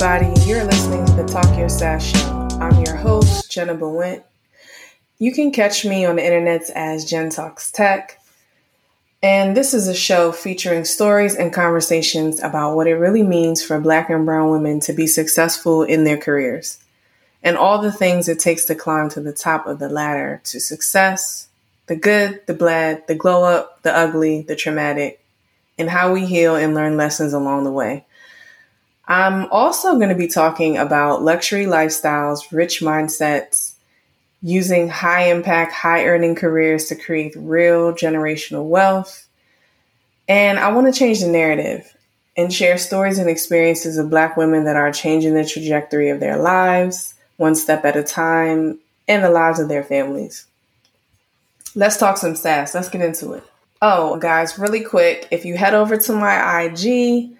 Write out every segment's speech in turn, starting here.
Everybody, you're listening to the Talk Your SAAS Show. I'm your host, Jeneba Wint. You can catch me on the internet as Jen Talks Tech. And this is a show featuring stories and conversations about what it really means for Black and Brown women to be successful in their careers and all the things it takes to climb to the top of the ladder to success the good, the bad, the glow up, the ugly, the traumatic, and how we heal and learn lessons along the way. I'm also going to be talking about luxury lifestyles, rich mindsets, using high impact, high earning careers to create real generational wealth. And I want to change the narrative and share stories and experiences of Black women that are changing the trajectory of their lives, one step at a time, and the lives of their families. Let's talk some sass. Let's get into it. Oh, guys, really quick, if you head over to my IG,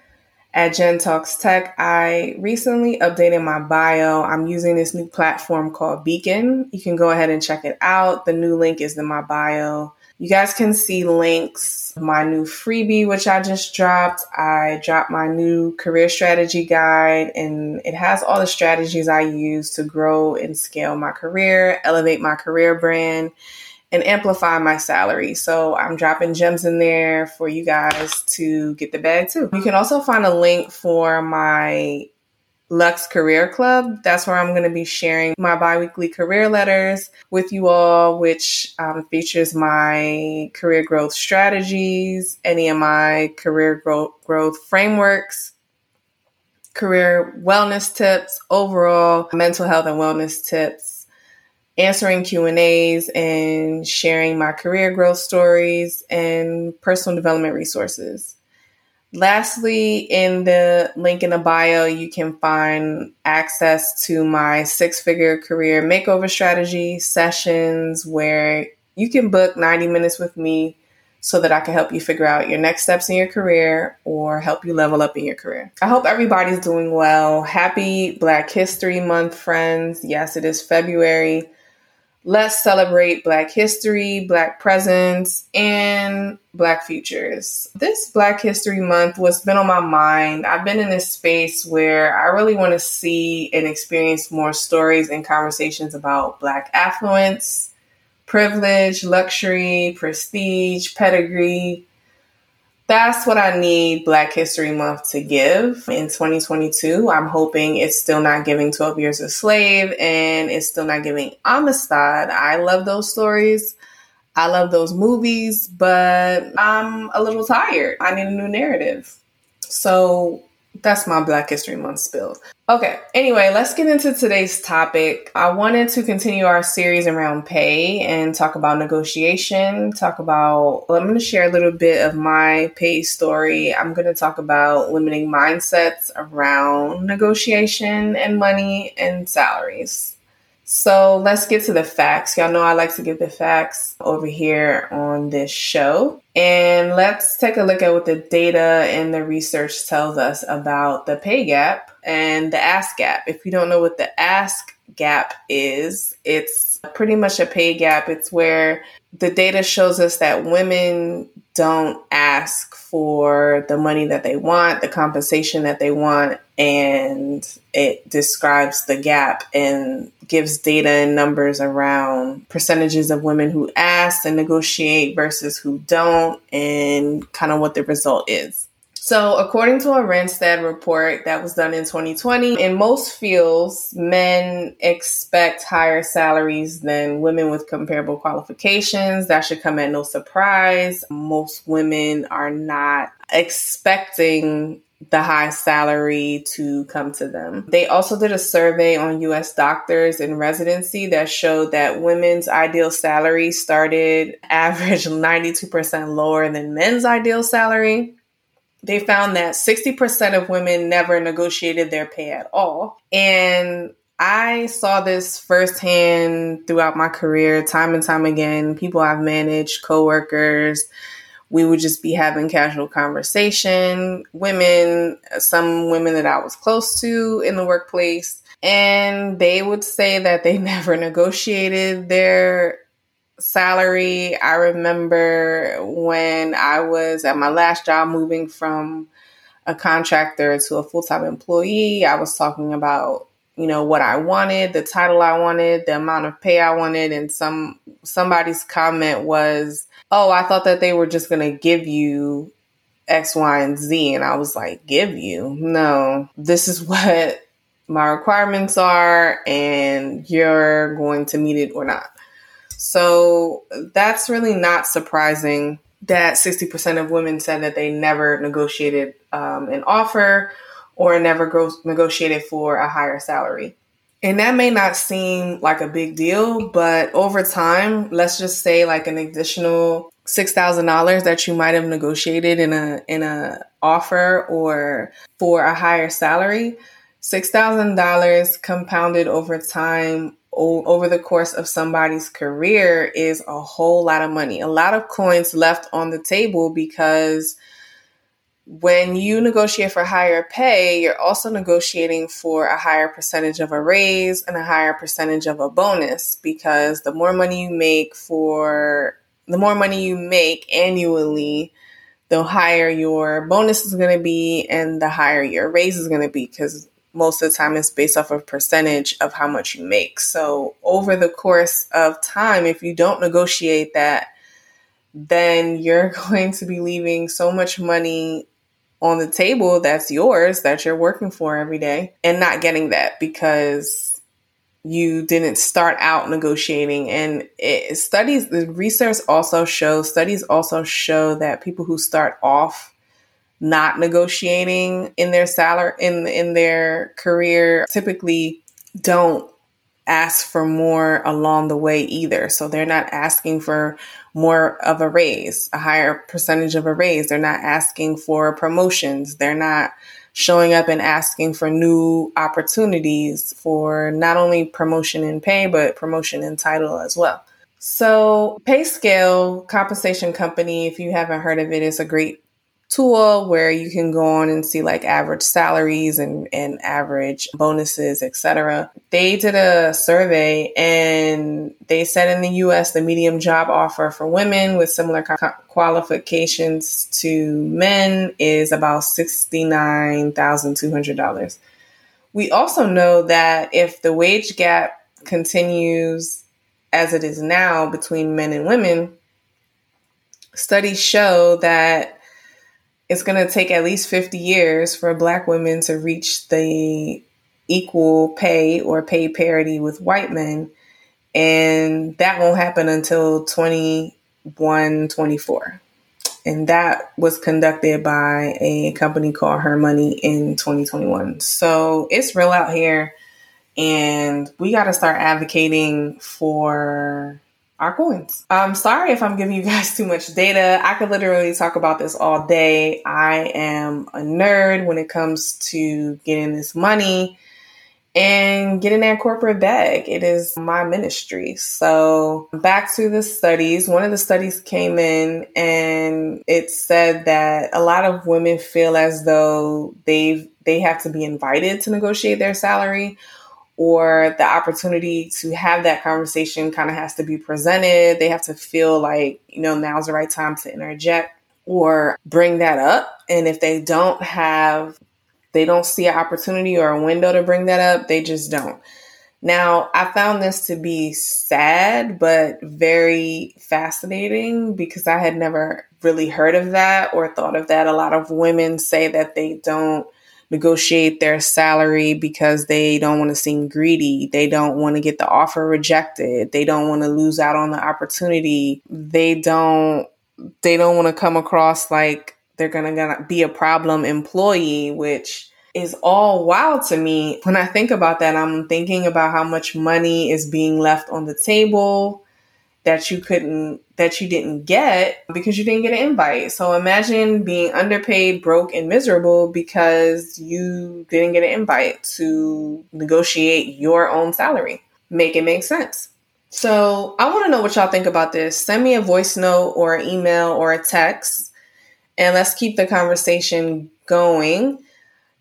at Jen Talks Tech, I recently updated my bio. I'm using this new platform called Beacon. You can go ahead and check it out. The new link is in my bio. You guys can see links, my new freebie, which I just dropped. I dropped my new career strategy guide, and it has all the strategies I use to grow and scale my career, elevate my career brand, and amplify my salary. So I'm dropping gems in there for you guys to get the bag too. You can also find a link for my Lux Career Club. That's where I'm going to be sharing my biweekly career letters with you all, which um, features my career growth strategies, any of my career growth, growth frameworks, career wellness tips, overall mental health and wellness tips answering Q&As and sharing my career growth stories and personal development resources. Lastly, in the link in the bio, you can find access to my six figure career makeover strategy sessions where you can book 90 minutes with me so that I can help you figure out your next steps in your career or help you level up in your career. I hope everybody's doing well. Happy Black History Month, friends. Yes, it is February. Let's celebrate Black history, Black presence, and Black futures. This Black History Month was been on my mind. I've been in this space where I really want to see and experience more stories and conversations about Black affluence, privilege, luxury, prestige, pedigree, that's what I need Black History Month to give in 2022. I'm hoping it's still not giving 12 Years a Slave and it's still not giving Amistad. I love those stories. I love those movies, but I'm a little tired. I need a new narrative. So that's my Black History Month spill. Okay, anyway, let's get into today's topic. I wanted to continue our series around pay and talk about negotiation, talk about, I'm going to share a little bit of my pay story. I'm going to talk about limiting mindsets around negotiation and money and salaries. So let's get to the facts. Y'all know I like to give the facts over here on this show. And let's take a look at what the data and the research tells us about the pay gap and the ask gap. If you don't know what the ask gap is, it's pretty much a pay gap. It's where the data shows us that women don't ask for the money that they want, the compensation that they want, and it describes the gap and gives data and numbers around percentages of women who ask and negotiate versus who don't, and kind of what the result is. So, according to a Randstad report that was done in 2020, in most fields, men expect higher salaries than women with comparable qualifications. That should come at no surprise. Most women are not expecting the high salary to come to them. They also did a survey on US doctors in residency that showed that women's ideal salary started average 92% lower than men's ideal salary they found that 60% of women never negotiated their pay at all. And I saw this firsthand throughout my career, time and time again. People I've managed, coworkers, we would just be having casual conversation. Women, some women that I was close to in the workplace, and they would say that they never negotiated their salary. I remember when I was at my last job moving from a contractor to a full time employee. I was talking about you know what I wanted, the title I wanted, the amount of pay I wanted, and some somebody's comment was, "Oh, I thought that they were just going to give you X, Y, and Z," and I was like, "Give you? No, this is what my requirements are, and you're going to meet it or not." So that's really not surprising that 60% of women said that they never negotiated um, an offer or never go- negotiated for a higher salary. And that may not seem like a big deal, but over time, let's just say like an additional six thousand dollars that you might have negotiated in a in a offer or for a higher salary, six thousand dollars compounded over time over the course of somebody's career is a whole lot of money. A lot of coins left on the table because when you negotiate for higher pay, you're also negotiating for a higher percentage of a raise and a higher percentage of a bonus because the more money you make for the more money you make annually, the higher your bonus is going to be and the higher your raise is going to be because most of the time it's based off of percentage of how much you make. So over the course of time, if you don't negotiate that, then you're going to be leaving so much money on the table that's yours that you're working for every day and not getting that because you didn't start out negotiating and it, studies the research also shows studies also show that people who start off not negotiating in their salary in in their career typically don't ask for more along the way either so they're not asking for more of a raise, a higher percentage of a raise. They're not asking for promotions. They're not showing up and asking for new opportunities for not only promotion in pay, but promotion in title as well. So, PayScale Compensation Company, if you haven't heard of it, is a great tool where you can go on and see like average salaries and, and average bonuses, etc. They did a survey and they said in the US the medium job offer for women with similar qualifications to men is about $69,200. We also know that if the wage gap continues as it is now between men and women, studies show that it's going to take at least 50 years for black women to reach the equal pay or pay parity with white men. And that won't happen until 21, 24. And that was conducted by a company called Her Money in 2021. So it's real out here. And we got to start advocating for our coins. I'm um, sorry if I'm giving you guys too much data. I could literally talk about this all day. I am a nerd when it comes to getting this money and getting that corporate bag. It is my ministry. So, back to the studies. One of the studies came in and it said that a lot of women feel as though they've they have to be invited to negotiate their salary or the opportunity to have that conversation kind of has to be presented. They have to feel like, you know, now's the right time to interject or bring that up. And if they don't have, they don't see an opportunity or a window to bring that up, they just don't. Now, I found this to be sad, but very fascinating because I had never really heard of that or thought of that. A lot of women say that they don't negotiate their salary because they don't want to seem greedy. They don't want to get the offer rejected. They don't want to lose out on the opportunity. They don't they don't want to come across like they're going to be a problem employee, which is all wild to me. When I think about that, I'm thinking about how much money is being left on the table that you couldn't that you didn't get because you didn't get an invite. So imagine being underpaid, broke, and miserable because you didn't get an invite to negotiate your own salary. Make it make sense. So I want to know what y'all think about this. Send me a voice note or email or a text and let's keep the conversation going.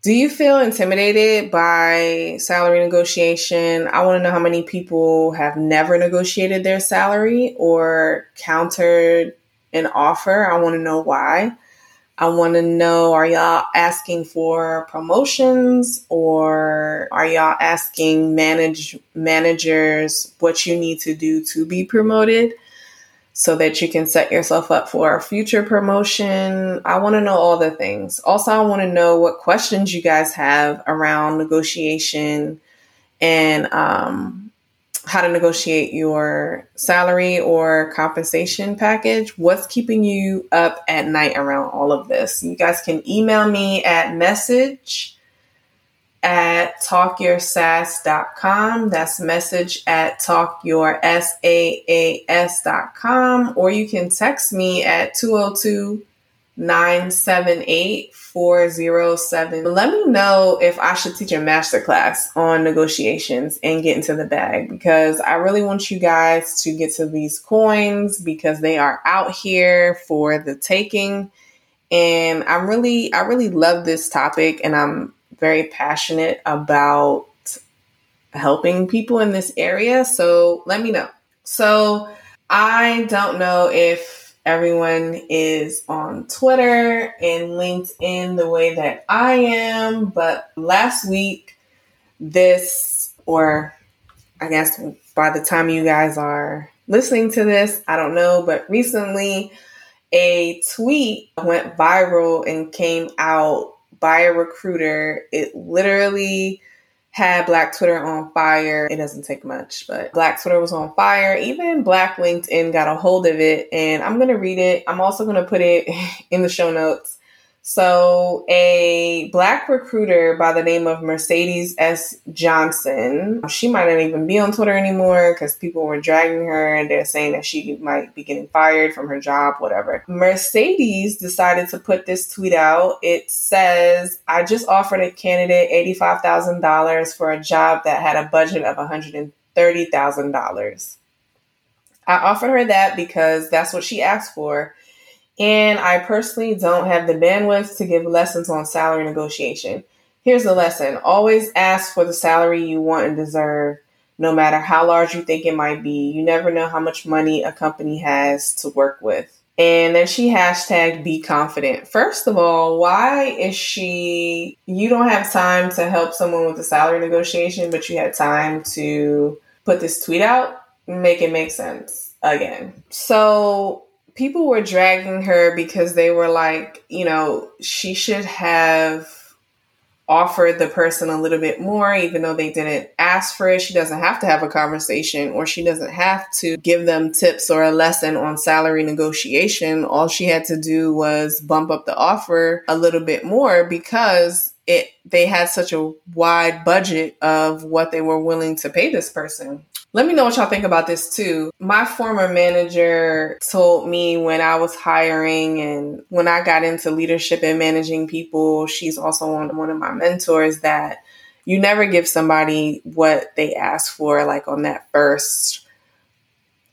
Do you feel intimidated by salary negotiation? I want to know how many people have never negotiated their salary or countered an offer. I want to know why. I want to know are y'all asking for promotions or are y'all asking manage managers what you need to do to be promoted so that you can set yourself up for a future promotion? I want to know all the things. Also, I want to know what questions you guys have around negotiation and um, how to negotiate your salary or compensation package. What's keeping you up at night around all of this? You guys can email me at message at talkyoursaas.com. That's message at talkyoursaas.com. Or you can text me at 202 978 407. Let me know if I should teach a masterclass on negotiations and get into the bag because I really want you guys to get to these coins because they are out here for the taking. And I'm really, I really love this topic and I'm very passionate about helping people in this area. So let me know. So I don't know if everyone is on Twitter and LinkedIn the way that I am. But last week, this, or I guess by the time you guys are listening to this, I don't know, but recently a tweet went viral and came out by a recruiter. It literally had Black Twitter on fire. It doesn't take much, but Black Twitter was on fire. Even Black LinkedIn got a hold of it, and I'm going to read it. I'm also going to put it in the show notes. So, a black recruiter by the name of Mercedes S. Johnson, she might not even be on Twitter anymore because people were dragging her and they're saying that she might be getting fired from her job, whatever. Mercedes decided to put this tweet out. It says, I just offered a candidate $85,000 for a job that had a budget of $130,000. I offered her that because that's what she asked for and I personally don't have the bandwidth to give lessons on salary negotiation. Here's the lesson always ask for the salary you want and deserve, no matter how large you think it might be. You never know how much money a company has to work with. And then she hashtagged be confident. First of all, why is she, you don't have time to help someone with a salary negotiation, but you had time to put this tweet out? Make it make sense again. So people were dragging her because they were like, you know, she should have offered the person a little bit more, even though they didn't ask for it. She doesn't have to have a conversation or she doesn't have to give them tips or a lesson on salary negotiation. All she had to do was bump up the offer a little bit more because it they had such a wide budget of what they were willing to pay this person. Let me know what y'all think about this too. My former manager told me when I was hiring and when I got into leadership and managing people, she's also one, of my mentors that you never give somebody what they ask for, like on that first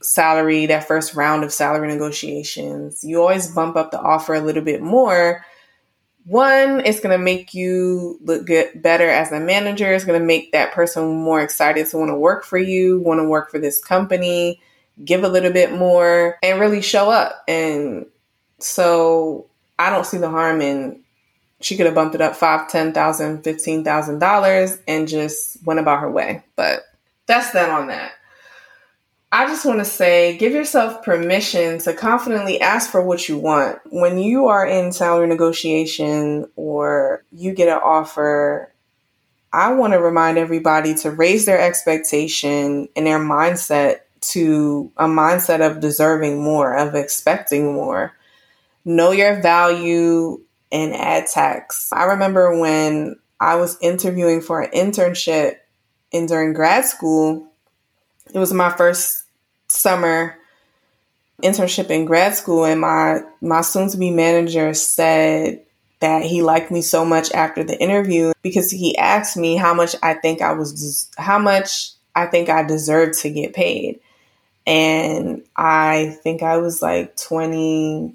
salary, that first round of salary negotiations. You always bump up the offer a little bit more one, it's going to make you look good, better as a manager. It's going to make that person more excited to want to work for you, want to work for this company, give a little bit more, and really show up. And so I don't see the harm in she could have bumped it up five, ten thousand, fifteen thousand dollars and just went about her way. But that's that on that. I just want to say give yourself permission to confidently ask for what you want. When you are in salary negotiation or you get an offer, I want to remind everybody to raise their expectation and their mindset to a mindset of deserving more, of expecting more. Know your value and add tax. I remember when I was interviewing for an internship in during grad school, it was my first summer internship in grad school and my my soon to be manager said that he liked me so much after the interview because he asked me how much I think I was how much I think I deserved to get paid. And I think I was like 20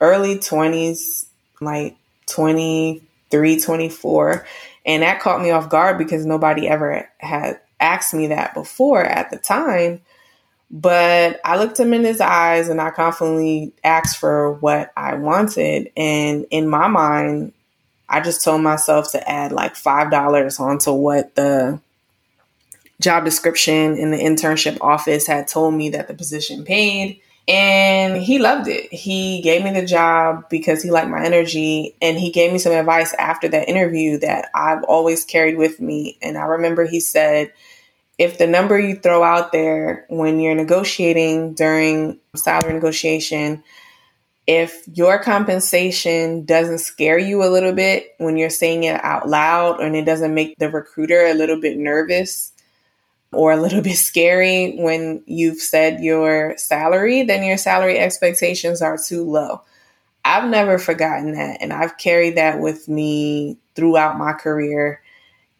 early 20s, like 23, 24, and that caught me off guard because nobody ever had asked me that before at the time. But I looked him in his eyes and I confidently asked for what I wanted. And in my mind, I just told myself to add like $5 onto what the job description in the internship office had told me that the position paid. And he loved it. He gave me the job because he liked my energy. And he gave me some advice after that interview that I've always carried with me. And I remember he said, if the number you throw out there when you're negotiating during salary negotiation, if your compensation doesn't scare you a little bit when you're saying it out loud and it doesn't make the recruiter a little bit nervous, or a little bit scary when you've said your salary, then your salary expectations are too low. I've never forgotten that. And I've carried that with me throughout my career.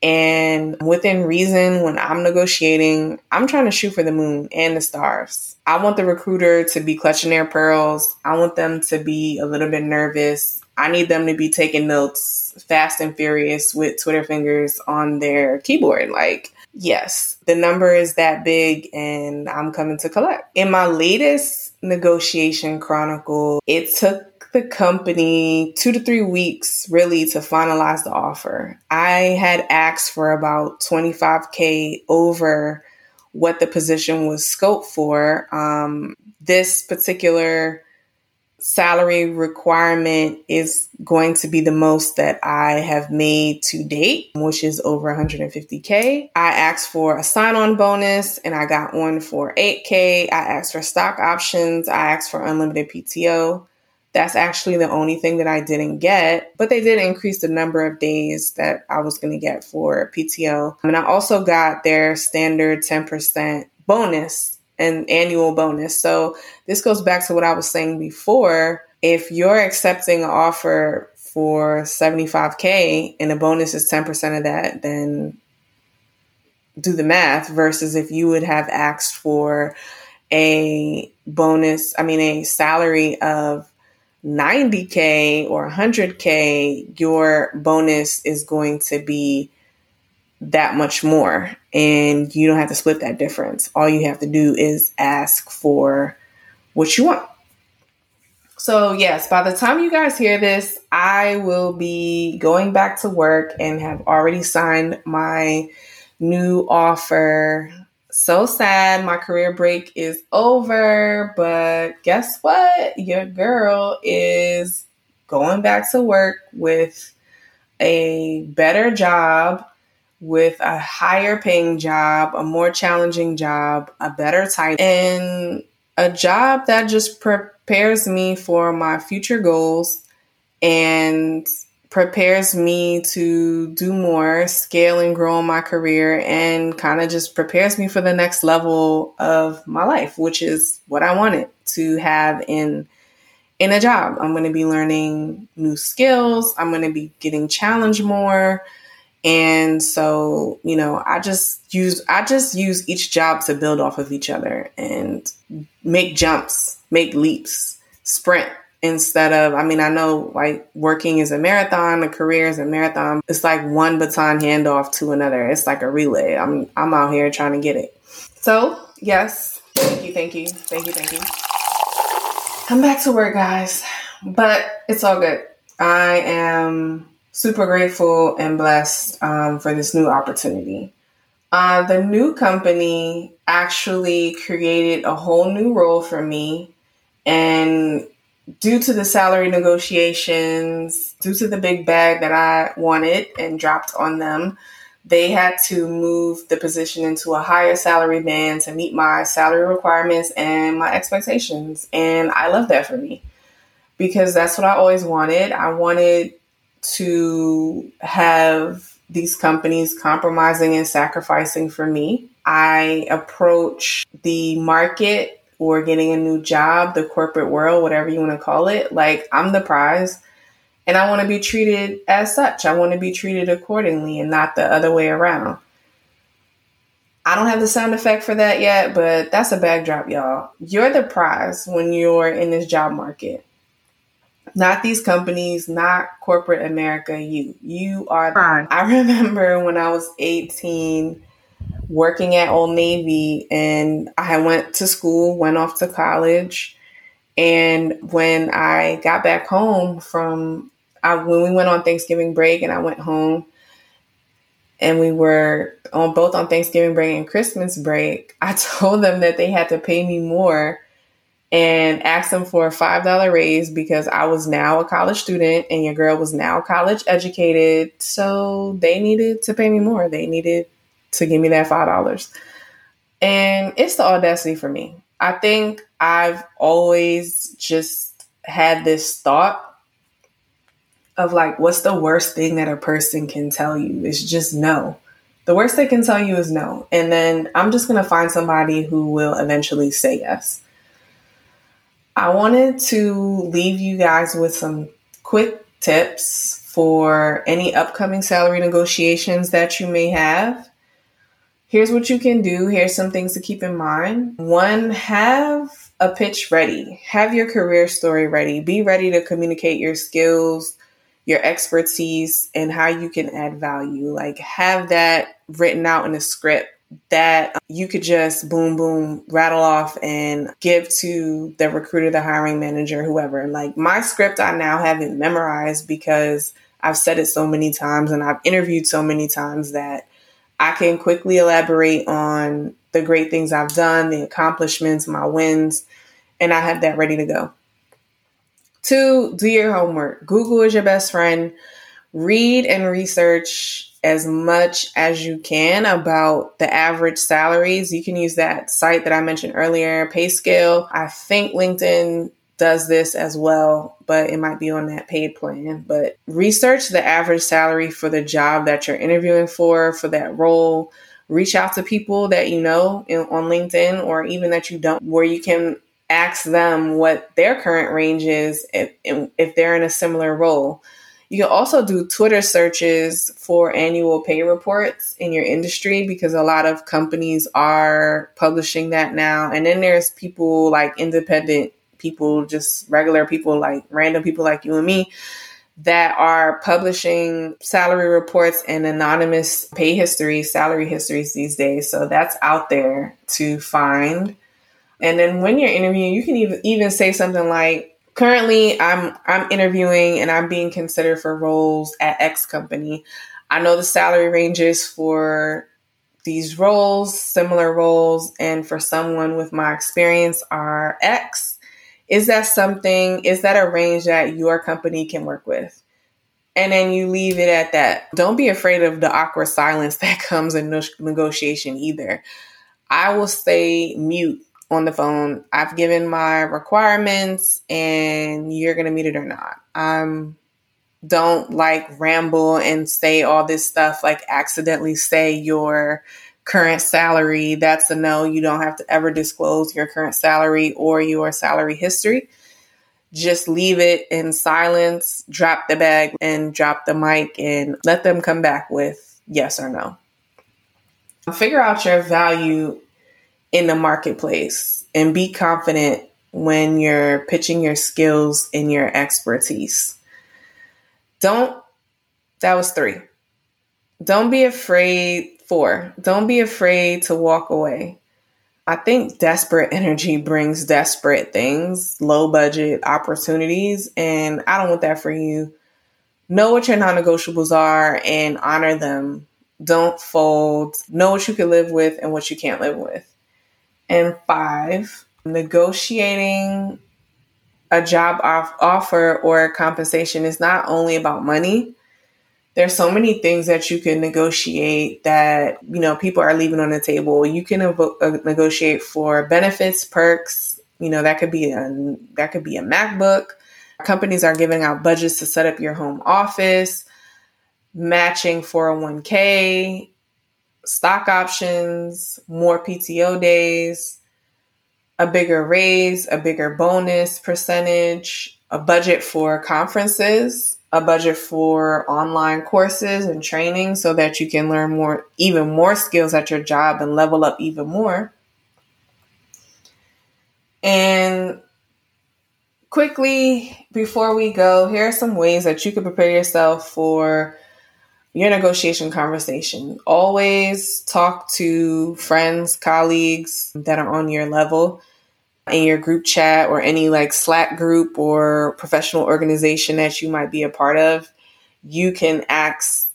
And within reason, when I'm negotiating, I'm trying to shoot for the moon and the stars. I want the recruiter to be clutching their pearls. I want them to be a little bit nervous. I need them to be taking notes fast and furious with Twitter fingers on their keyboard. Like, yes, the number is that big and I'm coming to collect. In my latest negotiation chronicle, it took the company two to three weeks really to finalize the offer. I had asked for about 25K over what the position was scoped for. Um, this particular salary requirement is going to be the most that I have made to date, which is over 150K. I asked for a sign on bonus and I got one for 8K. I asked for stock options. I asked for unlimited PTO. That's actually the only thing that I didn't get, but they did increase the number of days that I was going to get for PTO. And I also got their standard 10% bonus and annual bonus. So this goes back to what I was saying before. If you're accepting an offer for 75K and the bonus is 10% of that, then do the math versus if you would have asked for a bonus, I mean, a salary of 90K or 100K, your bonus is going to be that much more and you don't have to split that difference. All you have to do is ask for what you want. So, yes, by the time you guys hear this, I will be going back to work and have already signed my new offer. So sad, my career break is over, but guess what? Your girl is going back to work with a better job with a higher paying job, a more challenging job, a better title, and a job that just prepares me for my future goals and prepares me to do more, scale and grow in my career, and kind of just prepares me for the next level of my life, which is what I wanted to have in in a job. I'm going to be learning new skills. I'm going to be getting challenged more. And so, you know, I just use I just use each job to build off of each other and make jumps, make leaps, sprint instead of I mean, I know like working is a marathon, a career is a marathon. It's like one baton handoff to another. It's like a relay. I'm I'm out here trying to get it. So, yes, thank you, thank you, thank you, thank you. I'm back to work, guys. But it's all good. I am super grateful and blessed um, for this new opportunity. Uh, the new company actually created a whole new role for me. And due to the salary negotiations, due to the big bag that I wanted and dropped on them, they had to move the position into a higher salary band to meet my salary requirements and my expectations. And I love that for me because that's what I always wanted. I wanted to have these companies compromising and sacrificing for me. I approach the market or getting a new job, the corporate world, whatever you want to call it, like I'm the prize. And I want to be treated as such. I want to be treated accordingly and not the other way around. I don't have the sound effect for that yet, but that's a backdrop, y'all. You're the prize when you're in this job market not these companies, not corporate America, you. You are. Right. I remember when I was 18, working at Old Navy and I went to school, went off to college. And when I got back home from I, when we went on Thanksgiving break and I went home and we were on both on Thanksgiving break and Christmas break, I told them that they had to pay me more and asked them for a $5 raise because I was now a college student and your girl was now college educated. So they needed to pay me more. They needed to give me that $5. And it's the audacity for me. I think I've always just had this thought of like, what's the worst thing that a person can tell you? It's just no. The worst they can tell you is no. And then I'm just going to find somebody who will eventually say yes. I wanted to leave you guys with some quick tips for any upcoming salary negotiations that you may have. Here's what you can do. Here's some things to keep in mind. One, have a pitch ready. Have your career story ready. Be ready to communicate your skills, your expertise, and how you can add value. Like, have that written out in a script that you could just boom, boom, rattle off and give to the recruiter, the hiring manager, whoever. Like my script, I now have it memorized because I've said it so many times and I've interviewed so many times that I can quickly elaborate on the great things I've done, the accomplishments, my wins, and I have that ready to go. Two, do your homework. Google is your best friend. Read and research as much as you can about the average salaries. You can use that site that I mentioned earlier, PayScale. I think LinkedIn does this as well, but it might be on that paid plan. But research the average salary for the job that you're interviewing for, for that role. Reach out to people that you know in, on LinkedIn or even that you don't, where you can ask them what their current range is if, if they're in a similar role. You can also do Twitter searches for annual pay reports in your industry because a lot of companies are publishing that now. And then there's people like independent people, just regular people, like random people like you and me, that are publishing salary reports and anonymous pay histories, salary histories these days. So that's out there to find. And then when you're interviewing, you can even even say something like, currently I'm I'm interviewing and I'm being considered for roles at X company. I know the salary ranges for these roles, similar roles, and for someone with my experience are X. Is that something, is that a range that your company can work with? And then you leave it at that. Don't be afraid of the awkward silence that comes in negotiation either. I will stay mute on the phone. I've given my requirements and you're going to meet it or not. I'm don't like ramble and say all this stuff like accidentally say your current salary. That's a no. You don't have to ever disclose your current salary or your salary history. Just leave it in silence, drop the bag and drop the mic and let them come back with yes or no. Figure out your value in the marketplace and be confident when you're pitching your skills and your expertise. Don't, that was three. Don't be afraid, four, don't be afraid to walk away. I think desperate energy brings desperate things, low budget opportunities, and I don't want that for you. Know what your non negotiables are and honor them. Don't fold. Know what you can live with and what you can't live with. And five, negotiating a job off- offer or compensation is not only about money. There's so many things that you can negotiate that you know people are leaving on the table. You can uh, negotiate for benefits, perks. You know that could be a that could be a MacBook. Companies are giving out budgets to set up your home office, matching 401k, stock options, more PTO days, a bigger raise, a bigger bonus percentage, a budget for conferences, a budget for online courses and training so that you can learn more, even more skills at your job and level up even more. And quickly, before we go, here are some ways that you can prepare yourself for your negotiation conversation. Always talk to friends, colleagues that are on your level in your group chat or any like Slack group or professional organization that you might be a part of. You can ask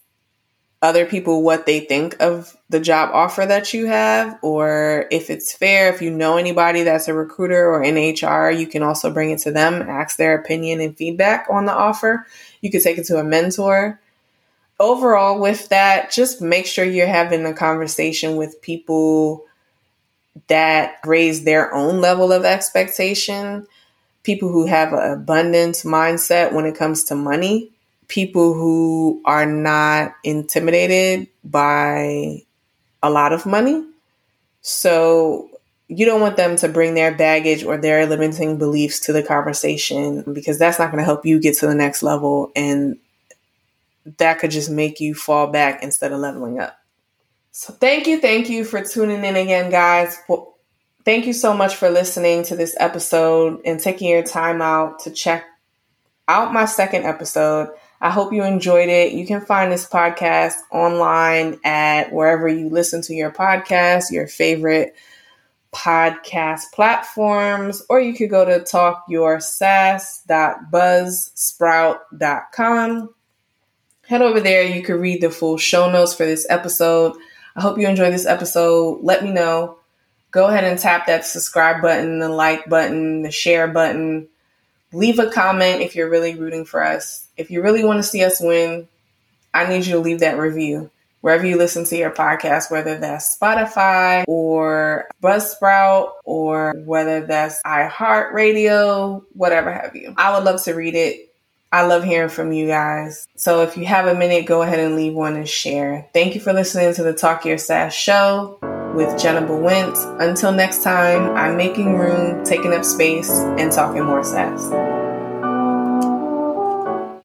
other people what they think of the job offer that you have or if it's fair if you know anybody that's a recruiter or in hr you can also bring it to them ask their opinion and feedback on the offer you could take it to a mentor overall with that just make sure you're having a conversation with people that raise their own level of expectation people who have an abundance mindset when it comes to money people who are not intimidated by a lot of money. So you don't want them to bring their baggage or their limiting beliefs to the conversation because that's not going to help you get to the next level. And that could just make you fall back instead of leveling up. So thank you, thank you for tuning in again, guys. Thank you so much for listening to this episode and taking your time out to check out my second episode. I hope you enjoyed it. You can find this podcast online at wherever you listen to your podcast, your favorite podcast platforms, or you could go to talkyoursaas.buzzsprout.com. Head over there. You can read the full show notes for this episode. I hope you enjoyed this episode. Let me know. Go ahead and tap that subscribe button, the like button, the share button leave a comment if you're really rooting for us. If you really want to see us win, I need you to leave that review wherever you listen to your podcast, whether that's Spotify or Buzzsprout or whether that's iHeartRadio, whatever have you. I would love to read it. I love hearing from you guys. So if you have a minute, go ahead and leave one and share. Thank you for listening to the Talk Your SAAS show with Jeneba Wint. Until next time, I'm making room, taking up space, and talking more sass.